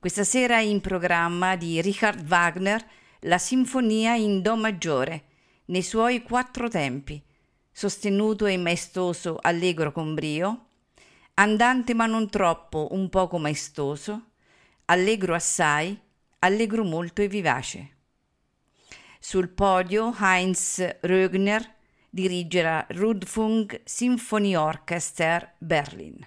Questa sera in programma di Richard Wagner la Sinfonia in Do maggiore, nei suoi quattro tempi, sostenuto e maestoso allegro con brio, andante ma non troppo, un poco maestoso, allegro assai, allegro molto e vivace. Sul podio Heinz Rögner dirige la Rundfunk Sinfonieorchester Berlin.